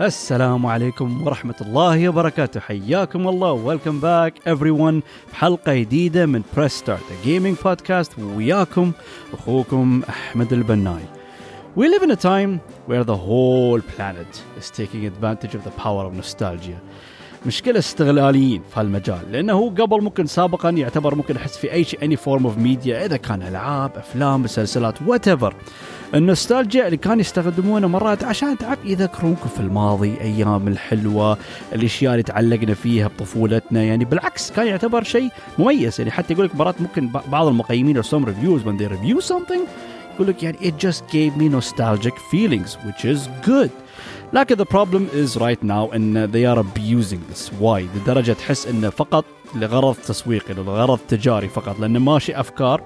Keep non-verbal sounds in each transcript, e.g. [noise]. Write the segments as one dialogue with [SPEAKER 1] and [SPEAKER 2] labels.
[SPEAKER 1] السلام عليكم ورحمة الله وبركاته. حياكم الله. welcome back everyone. بحلقة جديدة من Press Start Gaming Podcast وياكم أخوكم أحمد البناي. We live in a time where the whole planet is taking advantage of the power of nostalgia. مشكلة استغلاليين في هالمجال. لأنه قبل ممكن سابقا يعتبر ممكن أحس في أي شيء any form of media إذا كان ألعاب أفلام مسلسلات whatever. النوستالجيا اللي كانوا يستخدمونه مرات عشان تعب يذكرونكم في الماضي أيام الحلوة الأشياء اللي تعلقنا فيها بطفولتنا. يعني بالعكس كان يعتبر شيء مميز. يعني حتى يقول لك مرات ممكن بعض المقيمين or some reviews when they review something يقول لك يعني it just gave me nostalgic feelings which is good. لكن the problem is right now إن they are abusing this why? لدرجة تحس انه فقط لغرض تسويقي لغرض تجاري فقط لأنه ماشي أفكار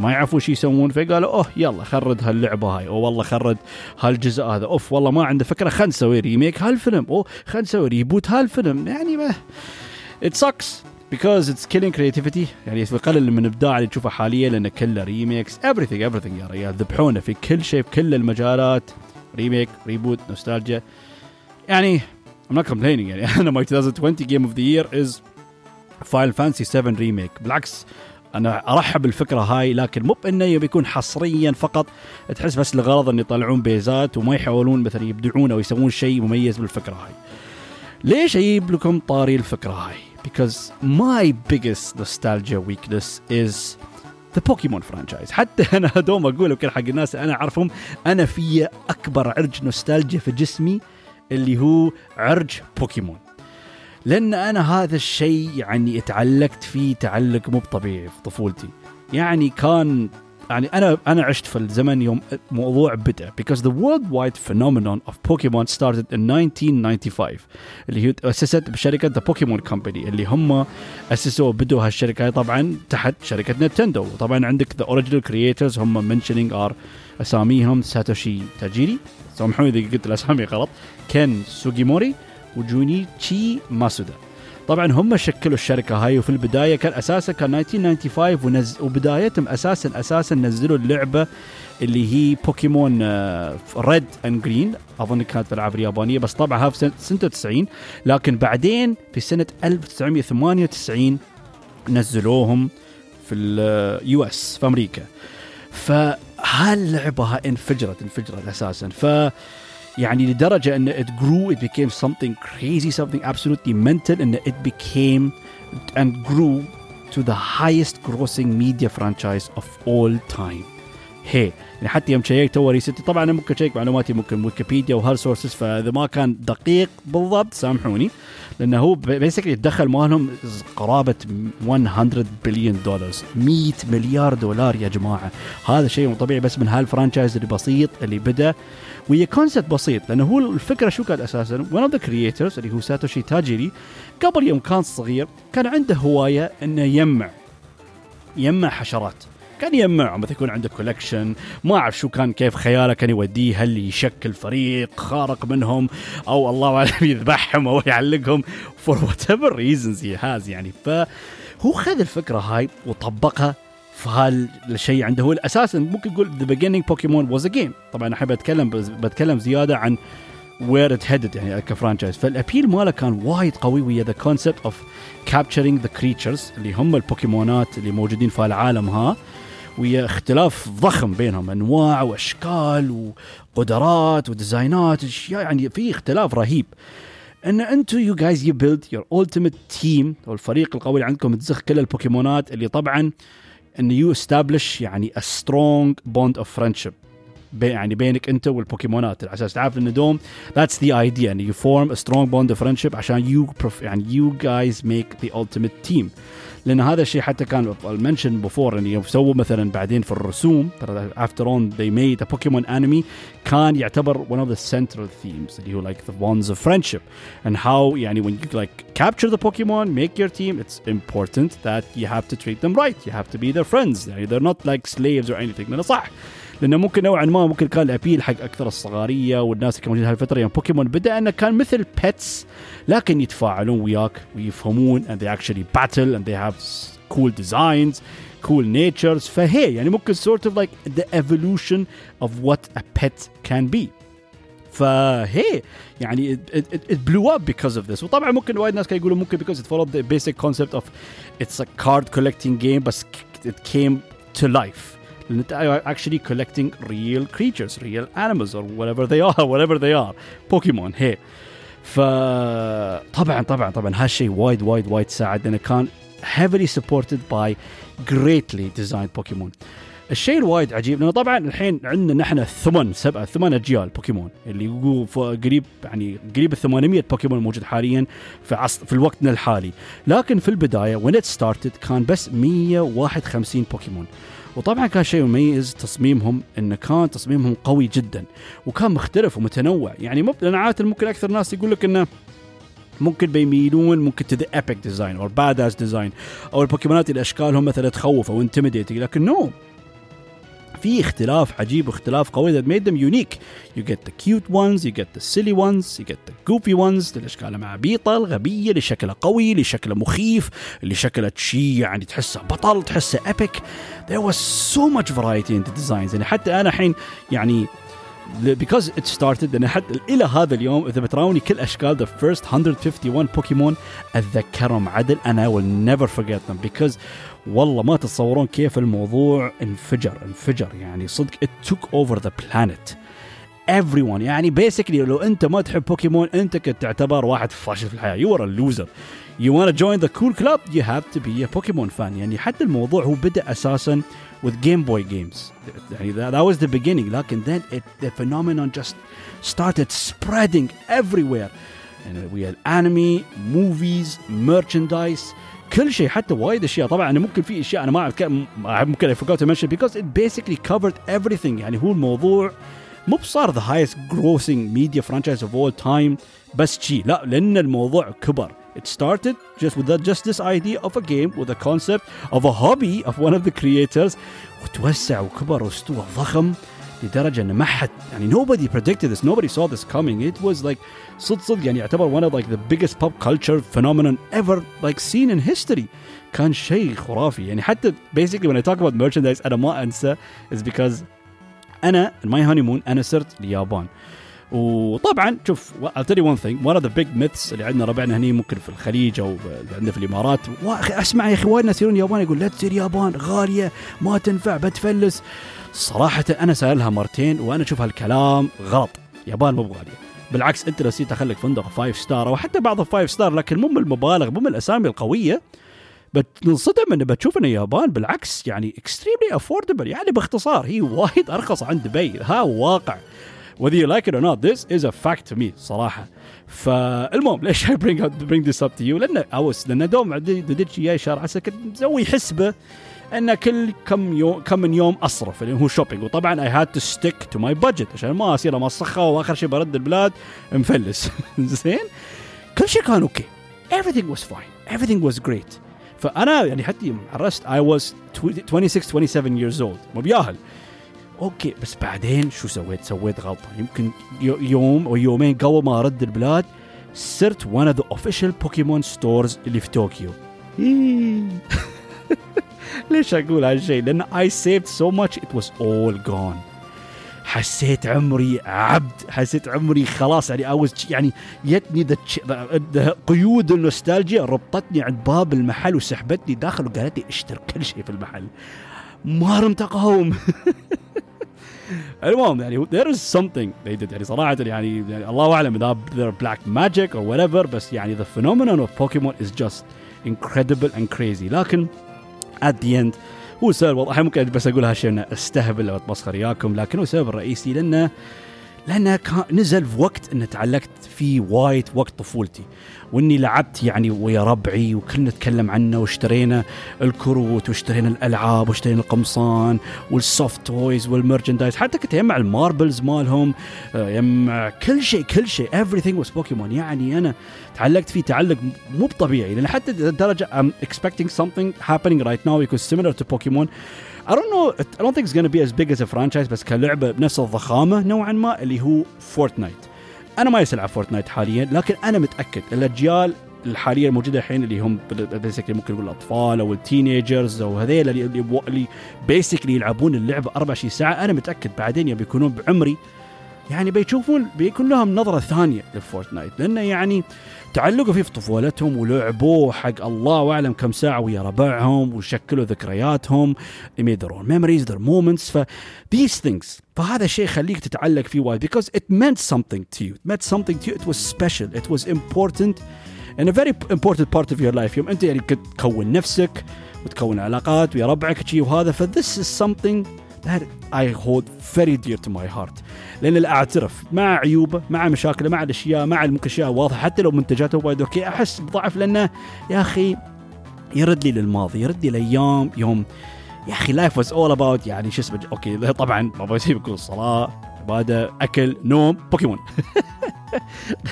[SPEAKER 1] ما يعرفوا شو يسوون فقالوا أوه يلا خرد هاللعبة هاي. أو والله خرد هالجزء هذا. أوف والله ما عنده فكرة. خلينا نسوي remake هالفيلم. أوه خلينا نسوي reboot هالفيلم. يعني ما it sucks because it's killing creativity. يعني يقلل من الابداع اللي تشوفه حاليا لأنه كله remakes everything everything يا ريال. ذبحونا في كل شيء في كل المجالات. remake reboot nostalgia يعني I'm not complaining. يعني [laughs] أنا my 2020 game of the year is Final Fantasy 7 Remake بالعكس أنا أرحب بالفكرة هاي لكن مو بإنه بيكون حصريا فقط تحس بس لغرض ان يطلعون بيزات وما يحاولون مثلا يبدعون أو يسوون شيء مميز بالفكرة هاي. ليش أجيب لكم طاري الفكرة هاي؟ because my biggest nostalgia weakness is the Pokemon franchise حتى أنا دوم أقول يمكن حق الناس أنا أعرفهم أنا في أكبر عرج نوستالجيا في جسمي اللي هو عرج بوكيمون لأن أنا هذا الشيء يعني تعلقت فيه تعلق مو طبيعي في طفولتي. يعني كان يعني أنا أنا عشت في الزمن يوم موضوع بدا because the worldwide phenomenon of Pokemon started in 1995 اللي هي أسست بشركة The Pokemon Company اللي هم أسسوا بدوا هالشركة. طبعا تحت شركة نينتندو. وطبعا عندك the original creators هم mentioning are أساميهم ساتوشي تاجيري. سامحوني إذا قلت الأسامي غلط. كين سوجيموري وجونيتشي ماسودا. طبعا هم شكلوا الشركة هاي وفي البداية كان أساسا كان 1995 once وبدايتهم أساسا أساسا نزلوا اللعبة اللي هي Pokemon Red and Green أظن كانت في الالعاب اليابانية بس طبعا هاف سنة 96 لكن بعدين في سنة 1998 نزلوهم في ال US في أمريكا. فهاللعبة انفجرت انفجرت أساسا. ف يعني لدرجة أن it grew it became something crazy something absolutely mental أن it became and grew to the highest grossing media franchise of all time هي يعني حتى يوم شيكت تو ريستي طبعا أنا ممكن أشيك معلوماتي ممكن ويكيبيديا وهال sources فاذا ما كان دقيق بالضبط سامحوني. لأنه هو basically الدخل مالهم قرابة 100 بليون دولار 100 مليار دولار يا جماعة. هذا شيء مو طبيعي بس من هال franchise البسيط اللي بدأ. وهي concept بسيط لأنه هو الفكرة شو كانت أساسا؟ one of the creators اللي هو ساتوشي تاجيري قبل يوم كان صغير كان عنده هواية إنه يجمع يجمع حشرات. كان يجمع مثلا يكون عنده collection ما أعرف شو كان كيف خياله كان يوديه هل يشكل فريق خارق منهم أو الله أعلم [laughs] يذبحهم أو يعلقهم for whatever reasons he has يعني. فهو خذ الفكرة هاي وطبقها فهالشيء عنده. هو أساسا ممكن نقول the beginning Pokemon was a game طبعا أحب أتكلم بتكلم زيادة عن where it headed يعني ك franchise. فال appeal ماله كان وايد قوي ويا the concept of capturing the creatures اللي هم البوكيمونات اللي موجودين في العالم ها. ويا اختلاف ضخم بينهم أنواع وأشكال وقدرات وديزاينات اشياء يعني في اختلاف رهيب. أن أنتم you guys you build your ultimate team أو الفريق القوي اللي عندكم تزخ كل البوكيمونات اللي طبعا أن you establish يعني strong bond of friendship. بي يعني بينك أنت والبوكيمونات على أساس تعرف إن دوم that's the idea أن you form a strong bond of friendship عشان you يعني you guys make the ultimate team لان هذا الشيء حتى كان منشن بفور ان يوم سووا مثلا بعدين في الرسوم ترى افتر اون they made a Pokemon anime كان يعتبر one of the central themes اللي هو like the bonds of friendship and how يعني when you like capture the Pokemon make your team it's important that you have to treat them right you have to be their friends يعني they're not like slaves or anything لانه صح لأنه ممكن نوعا ما ممكن كان الابيل حق أكثر الصغاريه والناس اللي كانوا موجودين هالفتره يوم بوكيمون بدا انه كان مثل بيتس لكن يتفاعلون وياك ويفهمون and they actually battle and they have cool designs cool natures فهي يعني ممكن sort of like the evolution of what a pet can be فهي يعني it, it, it blew up because of this وطبعا ممكن وايد ناس كانوا يقولوا ممكن because it followed the basic concept of it's a card collecting game بس it came to life لأن انت actually collecting real creatures real animals or whatever they are [laughs] whatever they are. بوكيمون هي فطبعا طبعا طبعا هالشيء وايد وايد وايد ساعد. لأنه كان heavily supported by greatly designed بوكيمون الشيء الوايد عجيب لأنه طبعا الحين عندنا نحن ثمان سبعة ثمان أجيال بوكيمون اللي يقول قريب يعني قريب ال 800 بوكيمون موجود حاليا في عصر في وقتنا الحالي. لكن في البداية when it started كان بس 151 بوكيمون وطبعا كان شيء مميز تصميمهم انه كان تصميمهم قوي جدا وكان مختلف ومتنوع يعني مو لأن عادة ممكن أكثر ناس يقول لك إنه ممكن بيميلون ممكن to the epic design أو bad design أو البوكيمونات اللي اشكالهم مثلا تخوف أو intimidating لكن no no. في اختلاف عجيب واختلاف قوي that made them unique. You get the cute ones you get the silly ones you get the goofy ones. اللي اشكالها عبيطه الغبية اللي شكلها قوي اللي شكلها مخيف اللي شكلها شيء يعني تحسه بطل تحسه epic. There was so much variety in the designs. يعني حتى أنا الحين يعني because it started أنا حتى إلى هذا اليوم إذا بتراوني كل أشكال the first 151 بوكيمون أتذكرهم عدل. And I will never forget them because والله ما تتصورون كيف الموضوع انفجر انفجر. يعني صدق it took over the planet. Everyone. يعني basically لو أنت ما تحب بوكيمون أنت كنت تعتبر واحد فاشل في الحياة. You are a loser. You want to join the cool club you have to be a Pokemon fan. يعني حتى الموضوع هو بدأ أساسا with Game Boy games يعني that, that was the beginning لكن then it, the phenomenon just started spreading everywhere and we had anime movies merchandise كل شيء حتى وايد اشياء طبعا ممكن في اشياء انا ما اعرف ممكن I forgot to mention because it basically covered everything يعني هو الموضوع مو بصار the highest grossing media franchise of all time بس شي لا لان الموضوع كبر It started just with that, just this idea of a game with a concept of a hobby of one of the creators وتوسع وكبر واستوى ضخم لدرجه انه ما حد يعني nobody predicted this nobody saw this coming it was like صدق صدق يعني يعتبر one of like the biggest pop culture phenomenon ever like seen in history كان شيء خرافي يعني حتى basically when I talk about merchandise انا ما انسى is because انا in my honeymoon انا صرت اليابان وطبعا شوف I'll tell you one thing one of the big myths اللي عندنا ربعنا هني ممكن في الخليج أو عندنا في الإمارات. أسمع يا أخي وايد ناس يصيرون اليابان يقول لا تصير يابان غالية ما تنفع بتفلس. صراحة أنا سايرلها مرتين وأنا أشوف هالكلام غلط. يابان مو بغالية. بالعكس أنت لو تاخذ لك فندق five star أو حتى بعض ال five star لكن مو المبالغ مو من الأسامي القوية بتنصدم ان بتشوف ان اليابان بالعكس يعني extremely affordable يعني باختصار هي وايد أرخص عند دبي. ها واقع. Whether you like it or not this is a fact to me صراحة. فالمهم ليش I bring, bring this up to you لأن أوس لأن دوم ددتش إياي شهر عسى مسوي حسبة أن كل كم يوم كم من يوم أصرف اللي هو شوبينج وطبعا اي هاد تو ستيك تو ماي بادجت عشان ما أصير امسخها واخر شيء برد البلاد مفلس. [laughs] زين؟ كل شيء كان أوكي everything was fine. Everything was great. فأنا يعني حتى عرست I was 26 27 years old. مو بيأهل. أوكي بس بعدين شو سويت؟ سويت غلطة. يمكن يوم أو يومين قبل ما أرد البلاد صرت one of the official Pokemon stores اللي في طوكيو. [laughs] ليش أقول هالشيء؟ لأن I saved so much it was all gone. حسيت عمري عبد حسيت عمري خلاص. يعني was يعني يتني قيود النوستالجيا ربطتني عند باب المحل وسحبتني داخل وقالت لي اشتر كل شيء في المحل. ما رمت اقاوم [laughs] المهم يعني there is something. they did يعني صراحة يعني, يعني الله أعلم إذا they're black magic or whatever بس يعني the phenomenon of Pokemon is just incredible and crazy. لكن at the end هو السبب والله ممكن بس أقول هالشيء إنه استهبل أو اتمسخر إياكم لكن هو السبب الرئيسي لأنه لأنه نزل في وقت إن تعلقت فيه وايد وقت طفولتي. وإني لعبت يعني ويا ربعي وكلنا نتكلم عنه واشترينا الكروت واشترينا الألعاب واشترينا القمصان وال soft toys وال merchandise حتى كنت يجمع ال marbles مالهم يجمع كل شيء كل شيء. Everything was بوكيمون يعني أنا تعلقت فيه تعلق مو طبيعي لأن حتى لدرجة I'm expecting something happening right now because similar to Pokemon. I don't know I don't think it's gonna be as big as a franchise بس كلعبة بنفس الضخامة نوعا ما اللي هو فورتنايت أنا ما على فورتنايت حاليا لكن أنا متأكد الأجيال الحالية الموجودة الحين اللي هم basically ممكن نقول الأطفال أو ال teenagers أو هذيل اللي اللي basically يلعبون اللعبة 24 ساعة أنا متأكد بعدين يوم يكونون بعمري يعني بيشوفون بيكون لهم نظرة ثانية لفورتنايت لأنه يعني تعلقوا فيه في طفولتهم ولعبوه حق الله اعلم كم ساعه ويا ربعهم وشكلوا ذكرياتهم they made their own memories their moments ف these things فهذا الشيء يخليك تتعلق فيه وايد because it meant something to you it meant something to you it was special it was important and a very important part of your life يوم انت يعني كنت تكون نفسك وتكون علاقات ويا ربعك وهذا ف this is something that I hold very dear to my heart. لأن اعترف مع عيوبه مع مشاكله مع الأشياء مع الاشياء واضحة حتى لو منتجاته وايد okay أحس بضعف لأنه يا أخي يرد لي للماضي يرد لي الأيام يوم. يا أخي life was all about يعني شو اسمه okay طبعا ما بسيب يقول صلاة عبادة أكل نوم بوكيمون [laughs]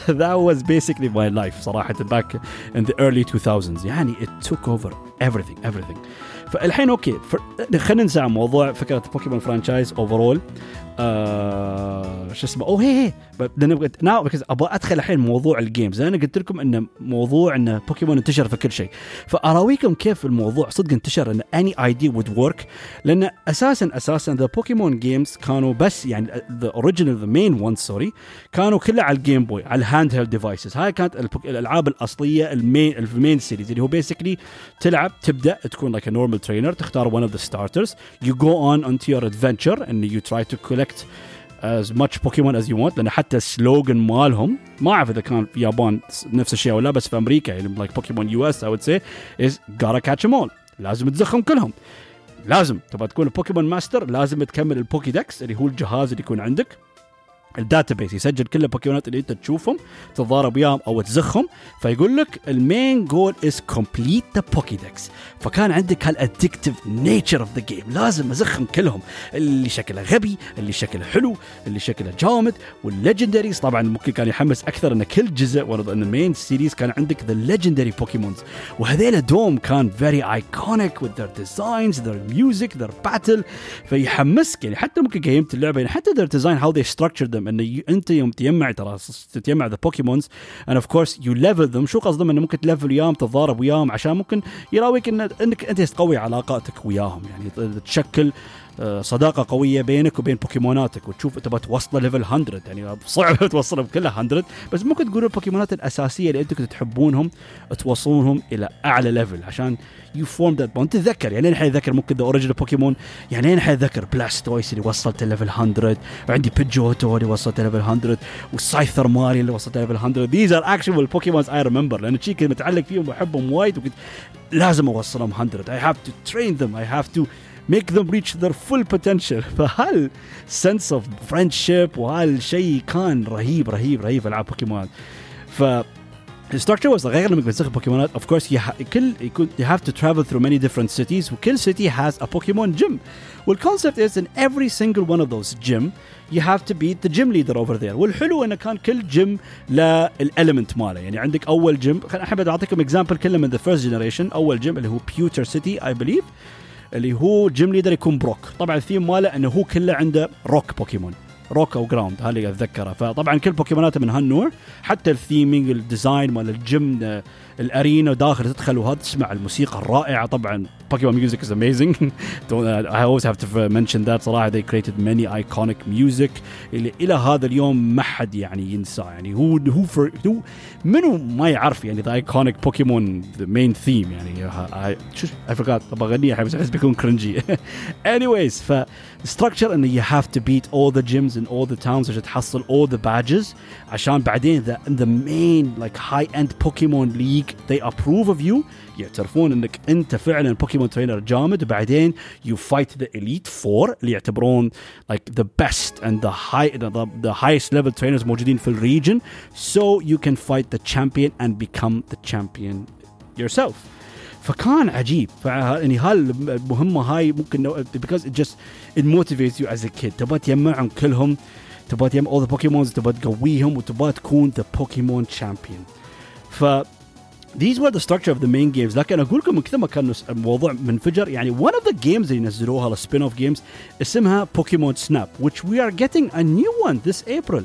[SPEAKER 1] that was basically my life صراحة back in the early 2000s يعني it took over everything everything. فالحين okay خلينا ننسى عن موضوع فكرة بوكيمون franchise overall آه شو اسمه؟ أوه هي هي. now because أبغى أدخل الحين موضوع ال games أنا قلت لكم إن موضوع إن بوكيمون انتشر في كل شيء. فأراويكم كيف الموضوع صدق انتشر إن any idea would work لأن أساسا أساسا the بوكيمون games كانوا بس يعني the original the main one sorry كانوا كلها على الجيم بوي على ال handheld devices هاي كانت الألعاب الأصلية ال main ال main series اللي هو basically تلعب تبدأ تكون like normal trainer تختار one of the starters you go on into your adventure and you try to collect as much بوكيمون as you want لأن حتى ال slogan مالهم ما أعرف إذا كان في اليابان نفس الشيء ولا بس في أمريكا يعني بوكيمون US I would say is gotta catch them all. لازم تزخهم كلهم. لازم تبغى تكون بوكيمون ماستر لازم تكمل البوكي دكس اللي هو الجهاز اللي يكون عندك. ال database يسجل كل البوكيمونات اللي انت تشوفهم تتضارب وياهم أو تزخهم فيقول لك ال main goal is complete the بوكيدكس فكان عندك هال addictive nature of the game لازم أزخهم كلهم. اللي شكله غبي اللي شكله حلو اللي شكله جامد وال legendaries طبعا ممكن كان يحمس أكثر إن كل جزء ورد إن ال main series كان عندك the legendary بوكيمونز وهذيلا دوم كان very iconic with their designs their music their battle. فيحمسك يعني حتى ممكن قيمة اللعبة يعني حتى their design how they structured them انه انت يوم تجمع ترى تجمع the بوكيمونز and of course you level them شو قصدهم؟ إنه ممكن ت level وياهم تتضارب وياهم عشان ممكن يراويك إن إنك أنت تقوي علاقاتك وياهم. يعني تشكل صداقة قوية بينك وبين بوكيموناتك وتشوف تبغى توصله level 100 يعني صعب توصلهم كلها 100 بس ممكن تقول البوكيمونات الأساسية اللي أنتم كنتوا تحبونهم توصلونهم إلى أعلى level عشان you form that bond تتذكر يعني الحين اتذكر ممكن the original بوكيمون يعني الحين اتذكر بلاستويس اللي وصلت level 100 وعندي بيجوتو اللي وصلت level 100 والسايثر مالي اللي وصلت level 100 these are actual Pokemons I remember لأن شي كنت متعلق فيهم وأحبهم وايد وكنت لازم أوصلهم 100 I have to train them. I have to make them reach their full potential [laughs] فهال sense of friendship وهالشيء كان رهيب رهيب رهيب في العاب بوكيمون ف الستراكشر was غير لما تمسك بوكيمونات of course you كل يكون you have to travel through many different cities وكل city has a Pokemon gym والconcept is in every single one of those gym you have to beat the gym leader over there والحلو انه كان كل جيم للاليمنت ماله يعني عندك اول جيم احب اعطيكم اكزامبل كله من ذا فيرست جنريشن اول جيم اللي هو بيوتر سيتي اي بليف اللي هو gym leader يكون بروك طبعا الثيم ماله إنه هو كله عنده روك بوكيمون روك أو ground هذا اللي أتذكره. فطبعا كل بوكيموناته من هالنوع. حتى الثيمينج الديزاين مال الجيم الأرينا داخل تدخل وهذا تسمع الموسيقى الرائعة. طبعا Pokemon music is amazing. [laughs] I always have to mention that صراحة. They created many iconic music. اللي إلى هذا اليوم ما حد يعني ينسى. يعني هو هو هو منو ما يعرف يعني the iconic Pokemon the main theme يعني. I forgot. أبغى اغنيها بس أحس بيكون كرنجي [laughs] anyways ف structure انه you have to beat all the gyms in all the towns عشان تحصل all the badges عشان بعدين the, the main like high end Pokemon League they approve of you يعترفون انك انت فعلا بوكيمون ترينر جامد وبعدين you fight the elite four اللي يعتبرون like the best and the high the, the highest level trainers موجودين في الريجن so you can fight the champion and become the champion yourself فكان عجيب. يعني هالمهمة هاي ممكن because it just it motivates you as a kid. تبغى تجمعهم كلهم تبغى تجمع all the Pokemons تبغى تقويهم وتبغى تكون the Pokemon champion. ف these were the structure of the main games. لكن أقول لكم من كثر ما كان الموضوع منفجر يعني one of the games اللي نزلوها ال spin-off games اسمها Pokemon Snap which we are getting a new one this April.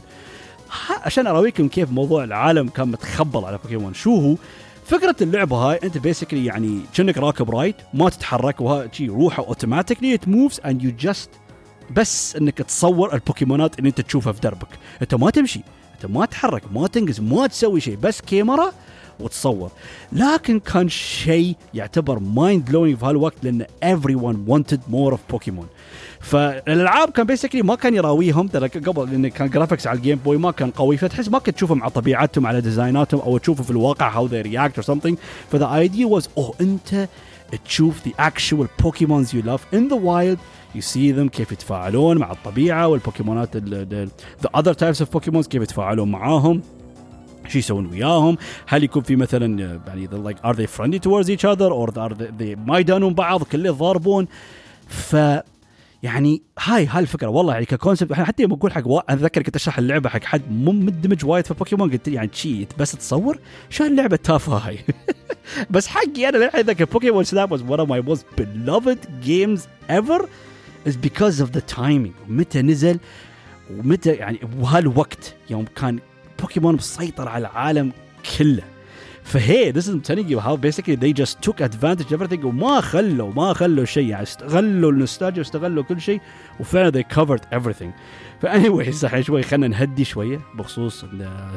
[SPEAKER 1] عشان أراويكم كيف موضوع العالم كان متخبل على بوكيمون شو هو؟ فكرة اللعبة هاي أنت basically يعني كأنك راكب ride ما تتحرك وها شي روحه automatically it moves and you just بس إنك تصور البوكيمونات اللي أنت تشوفها في دربك. أنت ما تمشي أنت ما تتحرك ما تنقز ما تسوي شيء بس كاميرا وتصور. لكن كان شيء يعتبر mind blowing في هالوقت لأن everyone wanted more of بوكيمون فالألعاب كان basically ما كان يراويهم. ترى قبل لأن كان graphics على الجيم بوي ما كان قوي فتحس ما كنت تشوفهم على طبيعتهم على design اتهم أو تشوفه في الواقع how they react or something. ف the idea was أوه أنت تشوف the actual Pokemons you love in the wild. You see them كيف يتفاعلون مع الطبيعة والبوكيمونات the other types of Pokemons كيف يتفاعلون معاهم شو يسوون وياهم؟ هل يكون في مثلا يعني are they friendly towards each other or are they, they ما يدانون بعض كله يضاربون ف يعني هاي هاي الفكرة. والله يعني ك concept حتى يوم أقول حق وا... أتذكر كنت أشرح اللعبة حق حد مو مندمج وايد في بوكيمون قلت يعني شي بس تصور شو هاللعبه التافهه هاي؟ [laughs] بس حقي أنا للحين أتذكر Pokemon Snap was one of my most beloved games ever is because of the timing. متى نزل ومتى يعني وهالوقت يوم كان بوكيمون مسيطر على العالم كله. فهي this is telling you how basically they just took advantage of everything وما خلوا ما خلوا شيء. يعني استغلوا النوستالجيا واستغلوا كل شيء وفعلا they covered everything. ف anyways الحين شوي خلينا نهدي شوية بخصوص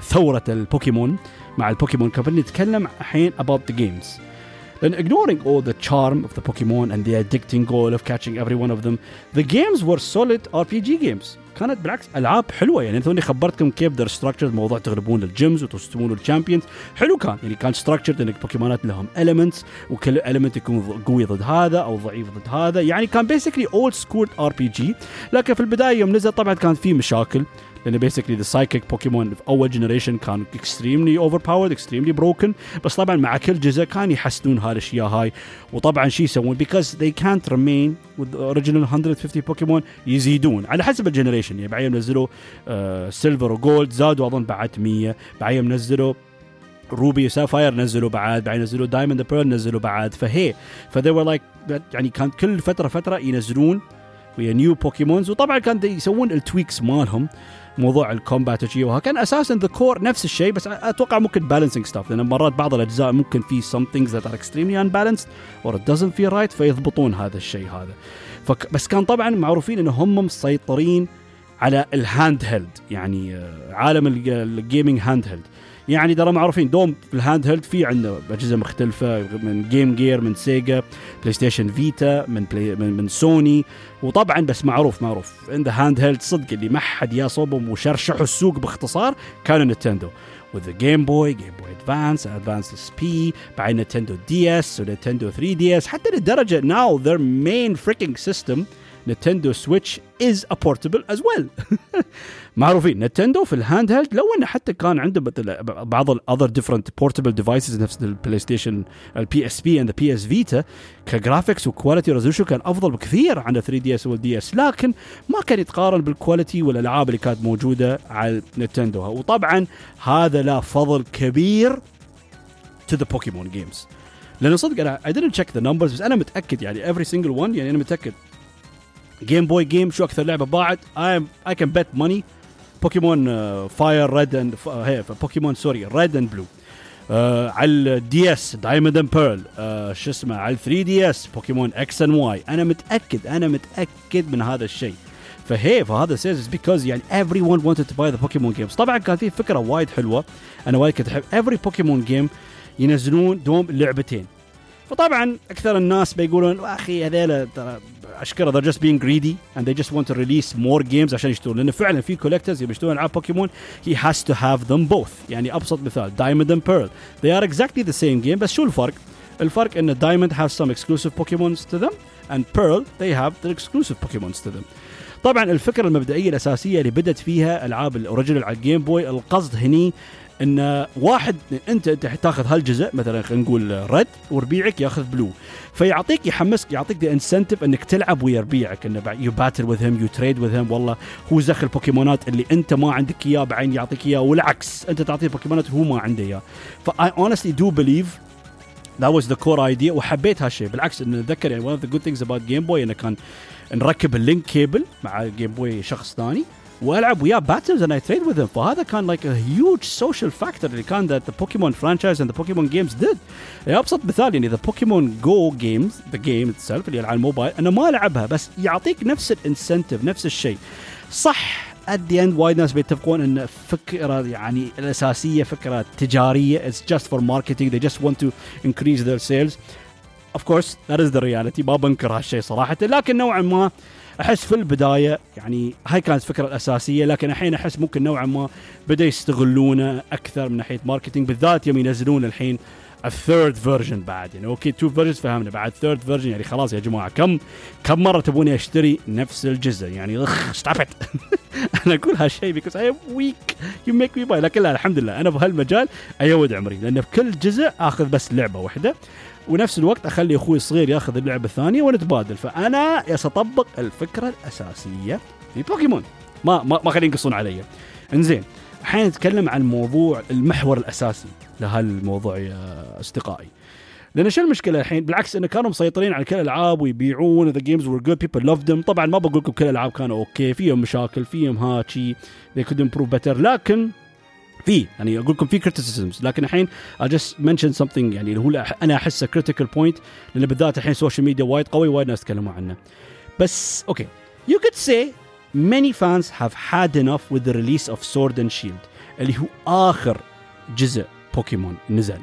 [SPEAKER 1] ثورة البوكيمون مع ال Pokemon Company نتكلم الحين about the games. And ignoring all the charm of the Pokemon and the addicting goal of catching every one of them, the games were solid RPG games. كانت بالعكس ألعاب حلوة. يعني توني خبرتكم كيف the structured موضوع تغلبون ال gyms وتستمون ال champions حلو كان. يعني كان structured إنك بوكيمونات لهم elements وكل element يكون قوي ضد هذا أو ضعيف ضد هذا. يعني كان basically old school RPG لكن في البداية يوم نزل طبعا كان في مشاكل. لأن basically the psychic Pokemon في اول generation كان extremely overpowered extremely broken بس طبعا مع كل جزء كان يحسنون هالاشياء هاي. وطبعا شو يسوون؟ they can't remain with the original 150 بوكيمون يزيدون. على حسب ال generation. يعني بعدين نزلوا سيلفر وجولد زادوا أظن بعد 100 بعدين نزلوا روبي وسافاير نزلوا بعد. بعدين نزلوا دايموند بيرل نزلوا بعد. فهي ف they were like يعني كان كل فترة فترة ينزلون ويا new Pokemons وطبعا كان يسوون ال tweaks مالهم. موضوع ال combat وشي وها كان أساسا the core نفس الشيء بس أتوقع ممكن balancing stuff لأن مرات بعض الأجزاء ممكن في some things that are extremely unbalanced or it doesn't feel right فيضبطون هذا الشيء هذا. فك بس كان طبعا معروفين ان هم مسيطرين على ال handheld يعني آه، عالم ال g- ال gaming handheld يعني ترى معروفين. دوم في ال handheld في عندنا أجهزة مختلفة من جيم جير من سيجا بلاي ستيشن فيتا من بلاي من, من سوني وطبعا بس معروف معروف. عنده handheld صدق اللي ما حد يا صوبهم وشرشحوا السوق باختصار كانوا نينتندو with the Game Boy, Game Boy Advance, Advance SP, بعدين نينتندو دي اس ونينتندو 3 دي اس حتى لدرجة now their main freaking system نينتندو سويتش is a portable as well. [laughs] معروفين. نينتندو في ال handheld لو إنه حتى كان عنده بعض ال other different portable devices نفس البلاي ستيشن البي اس بي and بي اس فيتا ك graphics و quality resolution كان أفضل بكثير عن 3 دي اس والدي اس لكن ما كان يتقارن بال quality والالعاب اللي كانت موجودة على نينتندو وطبعا هذا له فضل كبير to the Pokemon games. لأنه صدق أنا I didn't check the numbers بس أنا متأكد يعني every single one يعني أنا متأكد جيم بوي جيم شو أكثر لعبة باعت؟ Am, I can bet money. بوكيمون فاير ريد اند بوكيمون sorry ريد اند بلو على الدي اس دايموند اند بيرل شو اسمه؟ على 3 دي اس بوكيمون إكس اند واي أنا متأكد أنا متأكد من هذا الشيء. فهي فهذا says because يعني everyone wanted to buy the Pokemon games. طبعا كان في فكرة وايد حلوة. أنا وايد كنت أحب every Pokemon game ينزلون دوم لعبتين. فطبعا أكثر الناس بيقولون أخي هذيلا ترى اشكره they're just being greedy and they just want to release more games عشان يشترون لأنه فعلا في collectors يبي يشترون العاب بوكيمون he has to have them both يعني ابسط مثال Diamond and Pearl they are exactly the same game بس شو الفرق؟ الفرق ان Diamond have some exclusive Pokemons to them and Pearl they have the exclusive Pokemons to them طبعا الفكرة المبدئيه الاساسيه اللي بدت فيها العاب ال original على ال Game Boy القصد هني إن واحد أنت تاخذ هالجزء مثلا خلينا نقول Red وربيعك ياخذ Blue فيعطيك يحمسك يعطيك the incentive إنك تلعب ويا ربيعك إنه you battle with him you trade with him والله هو زخ البوكيمونات اللي أنت ما عندك إياه بعدين يعطيك إياه والعكس أنت تعطيه بوكيمونات هو ما عنده إياه. ف I honestly do believe that was the core idea وحبيت هالشيء. بالعكس انه أتذكر يعني one of the good things about Game Boy إنه كان نركب ال link cable مع Game Boy شخص ثاني. والعب وياه battles and I trade with فهذا كان like a huge social factor اللي كان that the Pokemon franchise and the Pokemon games did أبسط مثال يعني the Pokemon Go games the game itself اللي على الموبايل أنا ما العبها بس يعطيك نفس ال incentive نفس الشيء. صح at the end وايد ناس بيتفقون إن فكرة يعني الأساسية فكرة تجارية it's just for marketing they just want to increase their sales. Of course that is the reality ما بنكر هالشيء صراحة لكن نوعا ما أحس في البداية يعني هاي كانت الفكرة الاساسيه لكن الحين أحس ممكن نوعا ما بدا يستغلونه أكثر من ناحية marketing بالذات يوم ينزلون الحين ال third version بعد. يعني okay two versions فهمنا بعد third version يعني خلاص يا جماعة كم كم مرة تبوني أشتري نفس الجزء؟ يعني أخ stop [laughs] أنا أقول هالشيء because I'm weak you make me buy لكن لا الحمد لله. أنا بهالمجال أيود عمري لأن في كل جزء آخذ بس لعبة واحدة. ونفس الوقت أخلي أخوي الصغير ياخذ اللعبة الثانية ونتبادل. فأنا ساطبق الفكرة الأساسية في بوكيمون. ما ما, ما خليناهم يقصون علي. إنزين الحين نتكلم عن موضوع المحور الأساسي لهالموضوع يا أصدقائي. لأن شو المشكلة الحين؟ بالعكس انه كانوا مسيطرين على كل الألعاب ويبيعون the games were good people love them طبعا ما بقول لكم كل الألعاب كانوا okay فيهم مشاكل فيهم هاتشي they could improve better. لكن في يعني أقول لكم في criticisms. لكن الحين I just mention something يعني اللي هو أنا احسه critical point لأن بالذات الحين ال social media وايد قوي وايد ناس تكلموا عنه. بس okay you could say many fans have had enough with the release of Sword and Shield اللي هو آخر جزء بوكيمون نزل.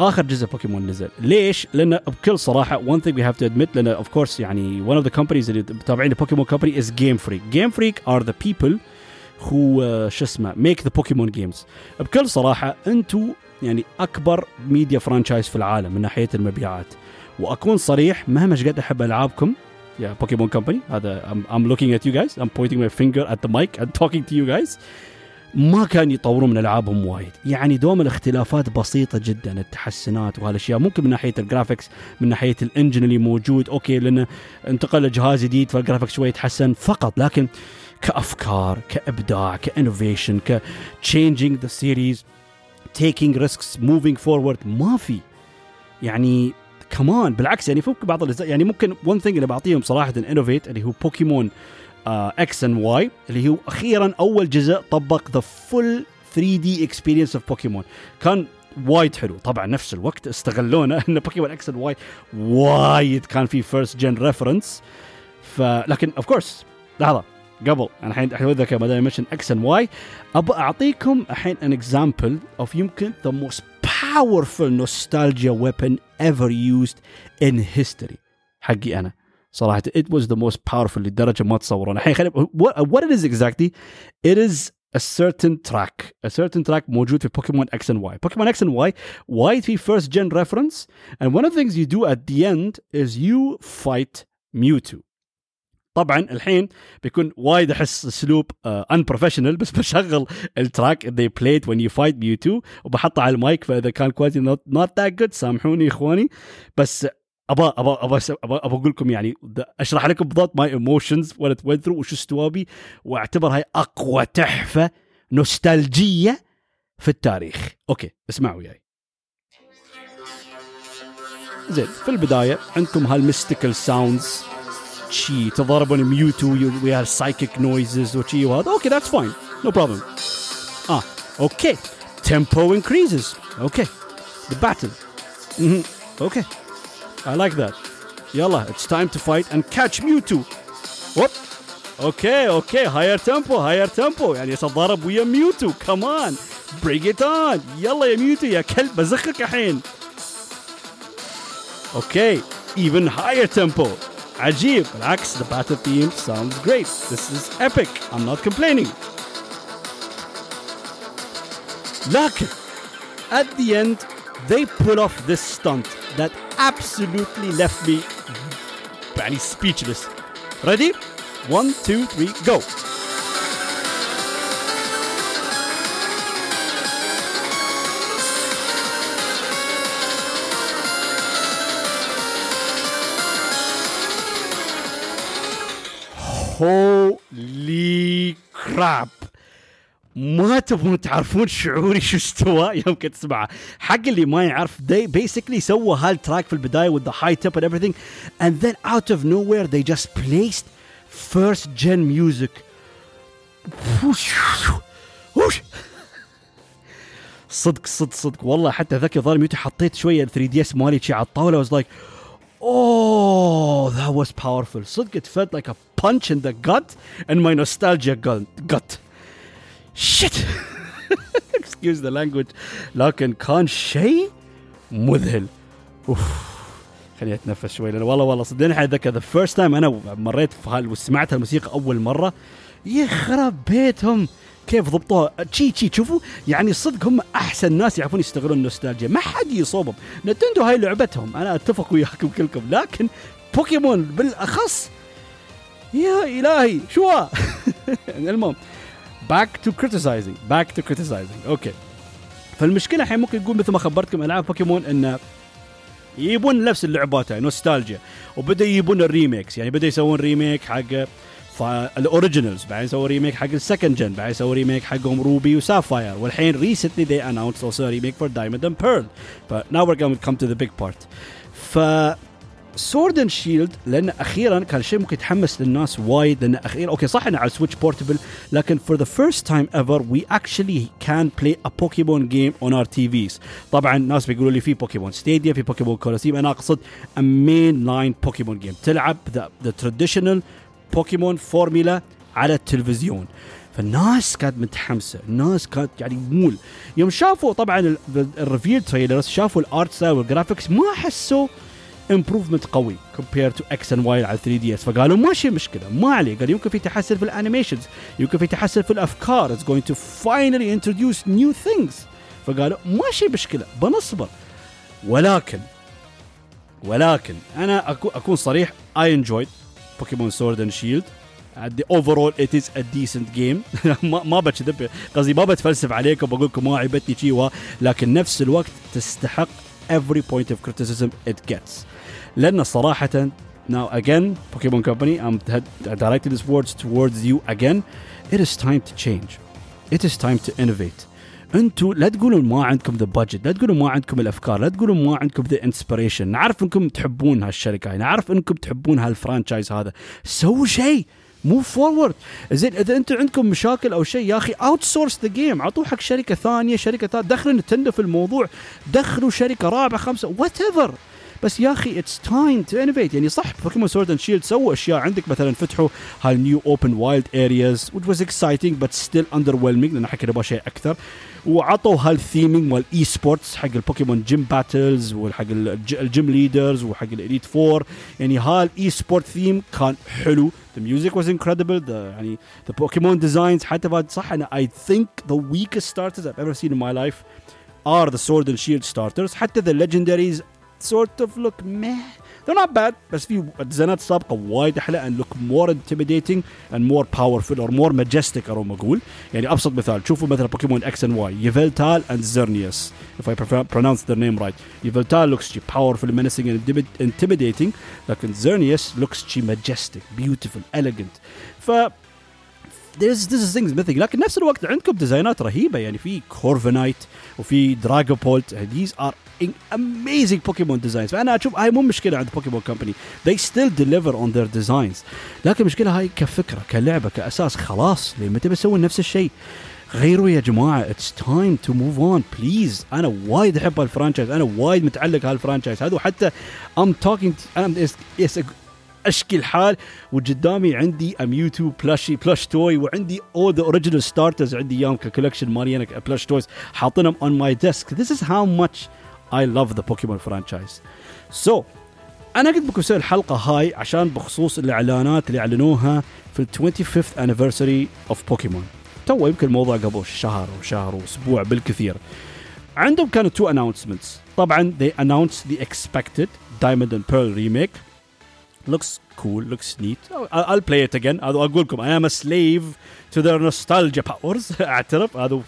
[SPEAKER 1] آخر جزء بوكيمون نزل. ليش؟ لأن بكل صراحة one thing we have to admit لأن of course يعني one of the companies اللي متابعين ال Pokemon Company is Game Freak. Game Freak are the people uh, شو اسمه make the Pokemon games. بكل صراحة أنتم يعني أكبر media franchise في العالم من ناحية المبيعات. وأكون صريح مهما قد أحب ألعابكم يا Pokemon Company هذا I'm looking at you guys. I'm pointing my finger at the mic and talking to you guys. ما كان يطورون من ألعابهم وايد. يعني دوم الاختلافات بسيطة جدا التحسنات وهالأشياء. ممكن من ناحية ال graphics من ناحية ال engine اللي موجود. okay لأنه انتقل لجهاز جديد فال graphics شوي يتحسن فقط. لكن كأفكار كإبداع ك innovation ك changing the series taking risks moving forward. ما في. يعني كمان بالعكس يعني فوق بعض يعني ممكن one thing اللي بعطيهم صراحة innovate اللي هو بوكيمون X and Y اللي هو أخيرا أول جزء طبق the full 3D experience of Pokemon كان وايد حلو. طبعا نفس الوقت استغلونا إن بوكيمون X and Y وايد كان في first gen reference فلكن of course لحظة. قبل انا الحين الحين ذكر ما دام منشن اكس اند واي ابى اعطيكم الحين ان اكزامبل اوف يمكن ذا موست powerful nostalgia weapon ever used in history حقي انا صراحه it was the most powerful لدرجه ما تصورون الحين خلينا what, what it is exactly it is a certain track a certain track موجود في بوكيمون اكس اند واي بوكيمون اكس اند واي وايد في first gen reference and one of the things you do at the end is you fight Mewtwo طبعا الحين بيكون وايد أحس أسلوب انبروفيشنال بس [laughs] بشغل التراك they played when you fight Mewtwo وبحطه على المايك فإذا كان كواليتي not that good سامحوني إخواني. بس ابى ابى ابى ابى أقول لكم يعني أشرح لكم بالضبط my emotions what went through وش استوى بي وأعتبر هاي أقوى تحفة نوستالجية في التاريخ. okay اسمعوا وياي. زين في البداية عندكم هال mystical sounds شي تضاربون ميوتو ويا psychic noises وشي وهذا okay that's fine no problem آه okay tempo increases. Okay. The battle. Mm-hmm. okay. I like that. يلا it's time to fight and catch Mewtwo. What أوكي أوكي higher tempo higher tempo. يعني ساتضارب ويا ميوتو كمان bring it on. يلا يا ميوتو يا كلب بزخك الحين أوكي even higher tempo. Ajib Relax. the battle theme sounds great. This is epic. I'm not complaining. Luck! at the end, they pull off this stunt that absolutely left me mm-hmm, barely speechless. Ready? One, two, three, go. هولي crap ما تبون تعرفون شعوري شو استوى يوم كنت تسمعه. حق اللي ما يعرف they basically سووا هال track في البداية with the hype and everything. And then out of nowhere they just placed first gen music. صدق صدق صدق. والله حتى ذاك ميوتي حطيت شوية 3DS مالي على الطاولة. was like Oh, that was powerful. صدق it felt like a punch in the gut and my nostalgia gut. Shit. [laughs] Excuse the language. لكن كان شيء مذهل. أوف خليني أتنفس شوي لأن والله والله صدقني اتذكر the first time أنا مريت في وسمعت الموسيقى أول مرة يخرب بيتهم كيف ضبطوها. تشي تشي شوفوا يعني صدق هم أحسن ناس يعرفون يستغلون النوستالجيا. ما حد يصوبهم. Nintendo هاي لعبتهم. أنا أتفق وياكم كلكم. لكن بوكيمون بالأخص يا إلهي شو؟ [laughs] المهم back to criticizing back to criticizing okay. فالمشكلة الحين ممكن يقول مثل ما خبرتكم ألعاب بوكيمون انه يجيبون نفس اللعبات هاي نوستالجيا. وبدأ يجيبون ال remakes. يعني بدأ يسوون remake حق فال originals بعدين سووا remake حق ال second gen بعدين سووا remake حقهم Ruby و Sapphire والحين recently they announced also a remake for Diamond and Pearl. But now we're going to come to the big part. ف Sword and Shield لأن أخيرا كان شيء ممكن يتحمس للناس وايد لأن أخيرا okay صح إنه على Switch portable لكن for the first time ever we actually can play a Pokemon game on our TVs طبعا الناس بيقولوا لي في Pokemon Stadium في Pokemon Colosseum أنا أقصد a main line Pokemon game تلعب the, the traditional Pokemon formula على التلفزيون. فالناس كانت متحمسة الناس كانت يعني مول. يوم شافوا طبعا ال reveal trailers شافوا ال art style وال graphics ما حسوا improvement قوي compared to X and Y على 3DS فقالوا ماشي مشكلة ما عليه. قال يمكن في تحسن في ال animations يمكن في تحسن في الأفكار. it's going to finally introduce new things فقالوا ماشي مشكلة بنصبر. ولكن ولكن أنا أكون صريح I enjoyed بوكيمون سورد اند شيلد the overall it is a decent game [laughs] ما ما بكذب قصدي ما بتفلسف عليكم بقول لكم ما عجبتني شيء لكن نفس الوقت تستحق every point of criticism it gets لان صراحه now again Pokemon Company I'm directing these words towards you again it is time to change it is time to innovate أنتم لا تقولون ما عندكم the budget لا تقولون ما عندكم الأفكار لا تقولون ما عندكم the inspiration نعرف انكم تحبون هالشركة نعرف انكم تحبون هال franchise هذا. سووا شيء move forward زين إذا أنتم عندكم مشاكل أو شيء يا أخي outsource the game اعطوه حق شركة ثانية شركة ثانية. دخلوا نينتندو في الموضوع دخلوا شركة رابعة خمسة whatever بس يا أخي it's time to innovate يعني صح Pokemon Sword and Shield سووا أشياء عندك مثلا فتحوا هال new open wild areas which was exciting but still underwhelming لأن حكي نبغى شيء أكثر. وعطوا هال theming مال esports حق ال Pokemon gym battles وحق ال gym leaders وحق ال Elite Four يعني هالاي سبورت ثيم كان حلو. The music was incredible. The يعني the Pokemon designs حتى بعد صح أنا I think the weakest starters I've ever seen in my life are the Sword and Shield starters. حتى the legendaries sort of look meh they're not bad بس في الديزاينات السابقه وايد أحلى and look more intimidating and more powerful or more majestic اروم أقول يعني ابسط مثال شوفوا مثلا بوكيمون إكس اند واي يفلتال and Xerneas if I pronounce their name right Yveltal looks she powerful menacing and intimidating لكن Xerneas looks she majestic beautiful elegant ف is things missing لكن نفس الوقت عندكم design ات رهيبة. يعني في Corviknight وفي Dragapult these are amazing Pokemon designs. فأنا أشوف هاي مو مشكلة عند Pokemon Company they still deliver on their designs. لكن المشكلة هاي كفكرة كلعبة كأساس خلاص. ليه؟ متى بيسوون نفس الشيء؟ غيروا يا جماعة it's time to move on please أنا وايد أحب هال franchise أنا وايد متعلق هال franchise هذا وحتى I'm talking yes أشكي الحال وقدامي عندي Mewtwo plushie plush toy وعندي all the original starters عندي إياهم ك collection مالي أنا plush toys حاطينهم on my desk this is how much I love the Pokemon franchise so أنا قلت بكم أسوي الحلقة هاي عشان بخصوص الإعلانات اللي أعلنوها في ال 25th anniversary اوف بوكيمون تو يمكن الموضوع قبل شهر وشهر وأسبوع بالكثير. عندهم كانوا تو اناونسمنتس طبعا they announced the expected Diamond and Pearl remake. Looks cool looks neat I'll, I'll play it again أقول لكم I am a slave to their nostalgia powers اعترف هذا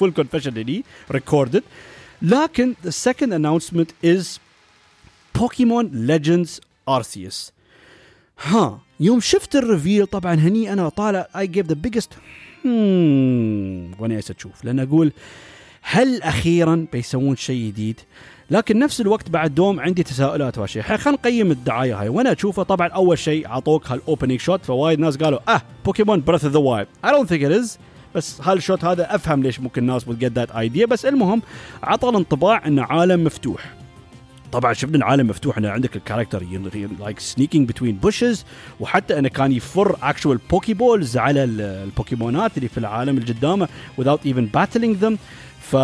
[SPEAKER 1] full confession لي recorded لكن the second announcement is Pokemon Legends Arceus ها يوم شفت ال reveal طبعا هني أنا طالع I gave the biggest hmm وأنا أشوف لأن أقول هل أخيرا بيسوون شيء جديد؟ لكن نفس الوقت بعد دوم عندي تساؤلات واشياء خلينا نقيم الدعاية هاي. وأنا اشوفها طبعا أول شيء أعطوك هال opening shot فوايد ناس قالوا آه Pokemon Breath of the Wild I don't think it is بس هال shot هذا أفهم ليش ممكن الناس would get that idea. بس المهم عطى الانطباع انه عالم مفتوح. طبعا شفنا العالم مفتوح انه عندك ال character like sneaking between bushes وحتى إنه كان يفر actual Poke Balls على البوكيمونات اللي في العالم اللي قدامه without even battling them. ف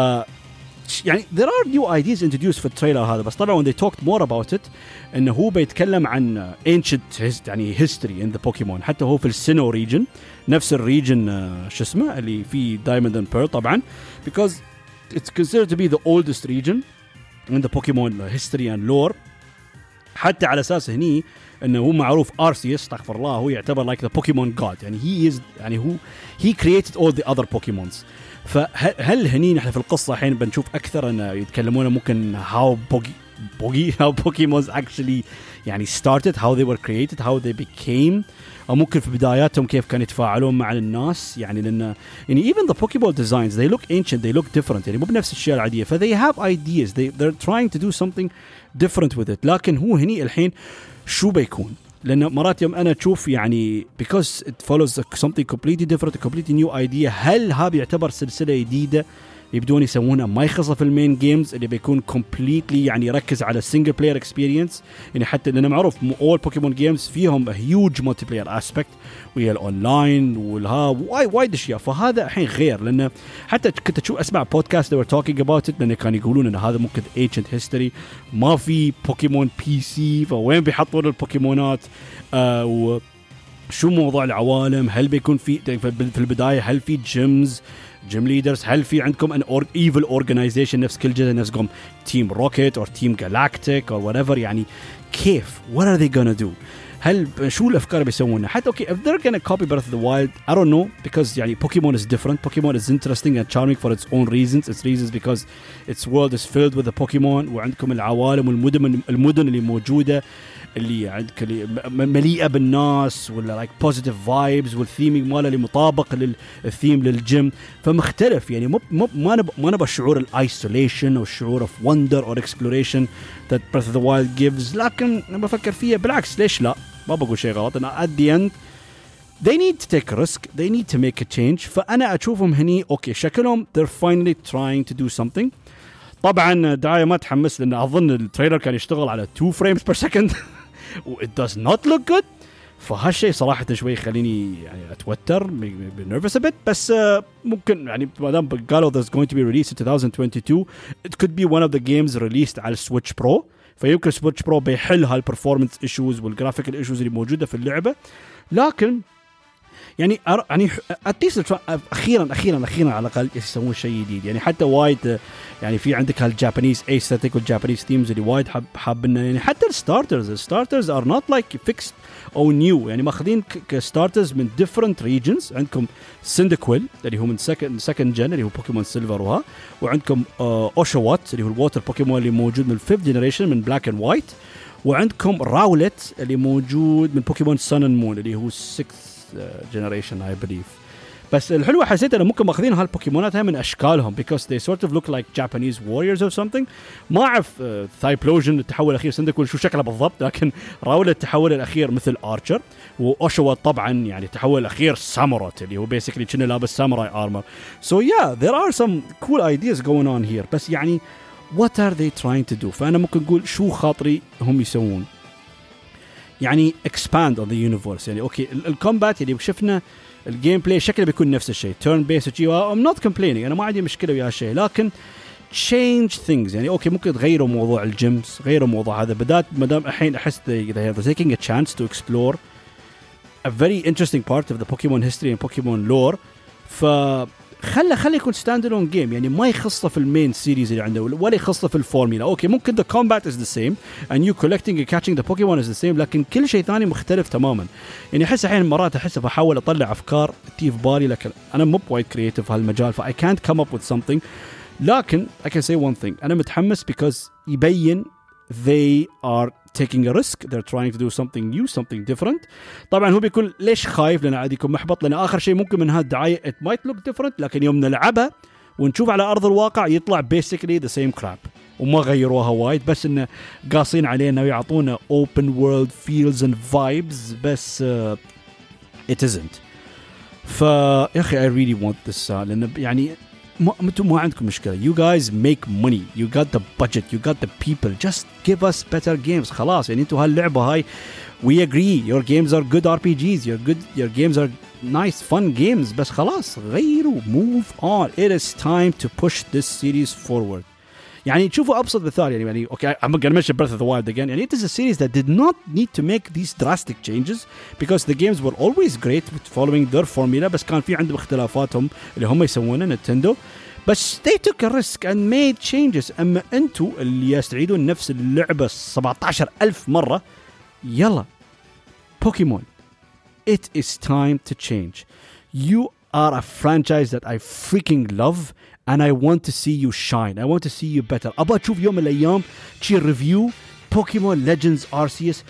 [SPEAKER 1] يعني there are new ideas introduced في ال trailer هذا بس طبعا when they talked more about it إنه هو بيتكلم عن ancient his يعني history in the Pokemon. حتى هو في ال Sinnoh region نفس ال region شو اسمه اللي فيه Diamond and Pearl طبعا. Because it's considered to be the oldest region in the Pokemon history and lore. حتى على أساس هني إنه هو معروف Arceus استغفر الله هو يعتبر like the Pokemon god يعني he is يعني هو he created all the other Pokemons فهل هني نحن في القصة الحين بنشوف أكثر انه يتكلمون ممكن how Poke Poke how Pokemons actually يعني started how they were created how they became أو ممكن في بداياتهم كيف كانوا يتفاعلون مع الناس. يعني لأن يعني even the Pokeball designs they look ancient they look different. يعني مو بنفس الاشياء العادية. ف they have ideas. They they're trying to do something different with it. لكن هو هني الحين شو بيكون؟ لأنه مرات يوم أنا أشوف يعني because it follows something completely different completely new idea هل هذا يعتبر سلسلة جديدة؟ يبدون يسوونها ما يخصها في ال main games اللي بيكون completely يعني يركز على ال single player experience يعني حتى لأنه معروف اول Pokemon games فيهم huge multiplayer aspect ويا الاونلاين والها وايد وايد أشياء. فهذا الحين غير. لأنه حتى كنت أشوف أسمع podcast they were talking about it. لأنه كانوا يقولون إن هذا ممكن ancient history. ما في Pokemon PC فوين بيحطون البوكيمونات آه و شو موضوع العوالم؟ هل بيكون في في البداية هل في جيمز جيم ليدرز هل في عندكم ان ايفل اورجنايزيشن نفس كل جزء نفسكم تيم روكيت او تيم جالاكتيك او وات ايفر يعني كيف وات ار ذي gonna دو هل شو الافكار اللي بيسوونها حتى اوكي if they're gonna copy Breath of the Wild I don't know because يعني Pokemon is different Pokemon is interesting and charming for its own reasons its reasons because its world is filled with the Pokemon وعندكم العوالم والمدن المدن اللي موجوده اللي عندك مليئة بالناس ولا like positive vibes وال theming ماله اللي مطابق لل theme لل game فمختلف يعني مو مو ما نبغى ما نبغى شعور ال isolation أو الشعور of wonder or exploration that Breath of the Wild gives لكن أنا بفكر فيها بالعكس ليش لا؟ ما بقول شيء غلط. أنا at the end they need to take a risk. They need to make a change. فأنا أشوفهم هني okay شكلهم they're finally trying to do something. طبعا دعاية ما تحمس لأن أظن ال trailer كان يشتغل على 2 frames per second و it does not look good. فهالشيء صراحة شوي يخليني يعني أتوتر nervous بت بس uh, ممكن يعني ما دام قالوا there's going to be released in 2022 it could be one of the games released على ال Switch Pro فيمكن Switch Pro بيحل هال performance issues وال graphical issues اللي موجودة في اللعبة. لكن يعني or... يعني at least أخيرا أخيرا أخيرا على الأقل يسوون شيء جديد. يعني حتى وايد يعني في عندك هال Japanese aesthetic وال Japanese themes اللي وايد حاب حابين يعني حتى ال starters ال starters are not like fixed أو new يعني ماخذين ك starters من different regions عندكم Cyndaquil اللي هو من second second gen اللي هو Pokemon Silver وها. وعندكم Oshawott اللي هو ال water Pokemon اللي موجود من ال fifth generation من Black and White وعندكم Rowlet اللي موجود من Pokemon Sun and Moon اللي هو 6 generation I believe بس الحلوة حسيت إنه ممكن ماخذين هالبوكيمونات من أشكالهم because they sort of look like Japanese warriors or something. ما أعرف Typhlosion التحول الأخير Cyndaquil شو شكله بالضبط لكن Rowlet التحول الأخير مثل archer و Oshawott طبعا يعني التحول الأخير ساموراي اللي هو basically كنا لابس samurai armor so yeah there are some cool ideas going on here. بس يعني what are they trying to do فأنا ممكن أقول شو خاطري هم يسوون. يعني expand on the universe. يعني okay ال combat اللي شفنا ال gameplay شكله بيكون نفس الشيء. turn-based I'm not complaining أنا ما عندي مشكلة ويا هالشيء. لكن change things يعني okay ممكن تغيروا موضوع ال gyms غيروا موضوع هذا. but that ما دام الحين أحس are taking a chance to explore a very interesting part of the Pokemon history and Pokemon lore. ف خله خله يكون stand alone game يعني ما يخصه في ال main series اللي عنده ولا يخصه في ال formula okay ممكن the combat is the same and you collecting and catching the Pokemon is the same لكن كل شيء ثاني مختلف تماما. يعني أحس الحين مرات أحس بحاول أطلع أفكار تي في بالي لكن أنا مو بوايد creative في هالمجال فاي كانت كم اب وذ something. لكن I can say one thing. أنا متحمس because يبين they are taking a risk. They're trying to do something new something different. طبعا هو بيكون ليش خايف لأنه عادي يكون محبط؟ لأن آخر شيء ممكن من هالدعايه it might look different لكن يوم نلعبها ونشوف على أرض الواقع يطلع basically the same crap وما غيروها وايد بس إنه قاصين علينا ويعطونا open world feels and vibes بس it isn't فيا أخي I really want this لأن يعني أنتم ما عندكم مشكلة. you guys make money you got the budget you got the people just give us better games خلاص. يعني أنتم هاللعبة هاي we agree your games are good RPGs you're good your games are nice fun games بس خلاص غيروا. move on it is time to push this series forward يعني تشوفوا ابسط مثال يعني يعني اوكي I'm gonna mention Breath of the Wild again يعني it is a series that did not need to make these drastic changes because the games were always great with following their formula بس كان في عندهم اختلافاتهم اللي هم يسوونه نينتندو بس they took a risk and made changes اما انتم اللي يستعيدون نفس اللعبه 17000 مره يلا بوكيمون it is time to change you are a franchise that I freaking love and I want to see you shine. I want to see you better. ابغى تشوف يوم من الايام شي ريفيو بوكيمون ليجندز ارسيوس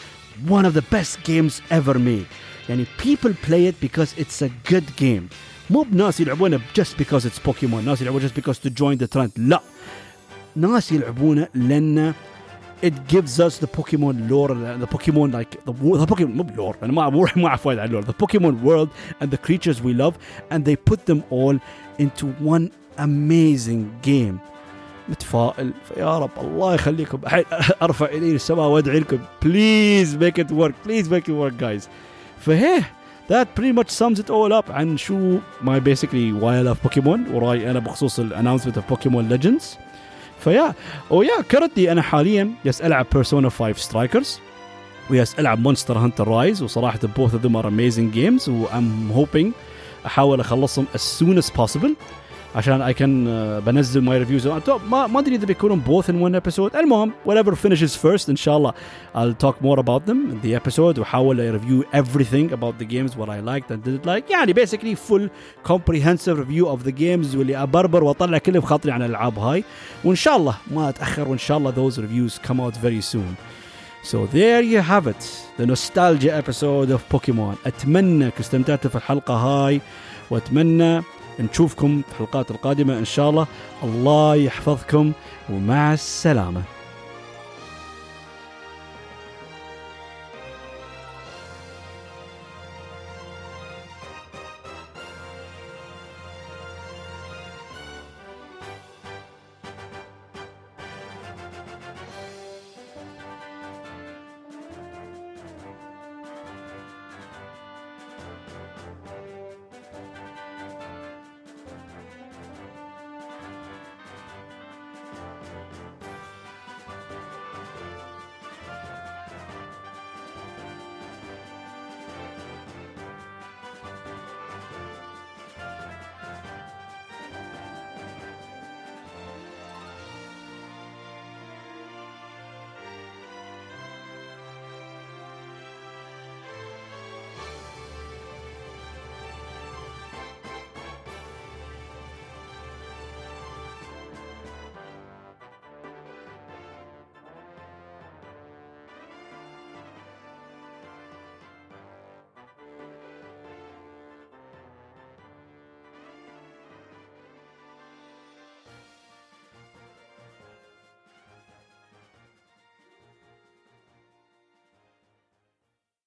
[SPEAKER 1] one of the best games ever made. يعني people play it because it's a good game. مو بناس يلعبونه just because it's Pokemon. ناس يلعبونه just because to join the trend. لا. ناس يلعبونه لأن it gives us the Pokemon lore, the Pokemon like the, the Pokemon مو lore أنا ما ما أعرف وايد عن lore. The Pokemon world and the creatures we love and they put them all into one amazing game. متفائل. فيا رب الله يخليكم. الحين أرفع الي السماء وأدعي لكم. please make it work please make it work guys فهيه that pretty much sums it all up عن شو my basically why I love Pokemon. وراي أنا بخصوص ال announcement of Pokemon Legends. ف yeah ويا كرتي أنا حاليا يس العب Persona 5 Strikers ويس العب Monster Hunter Rise وصراحة both of them are amazing games. و I'm hoping أحاول أخلصهم as soon as possible. عشان اي كان بنزل ماي ريفيوز ما ما ادري اذا بيكونون both in one episode المهم whatever finishes first ان شاء الله I'll talk more about them in the episode واحاول review everything about the games what I liked and didn't like يعني basically full comprehensive review of the games واللي ابربر واطلع كل بخاطري عن الالعاب هاي وان شاء الله ما اتاخر وان شاء الله those reviews come out very soon So there you have it the nostalgia episode of Pokemon اتمنى انكم استمتعتوا في الحلقه هاي واتمنى نشوفكم في الحلقات القادمة إن شاء الله. الله يحفظكم ومع السلامة.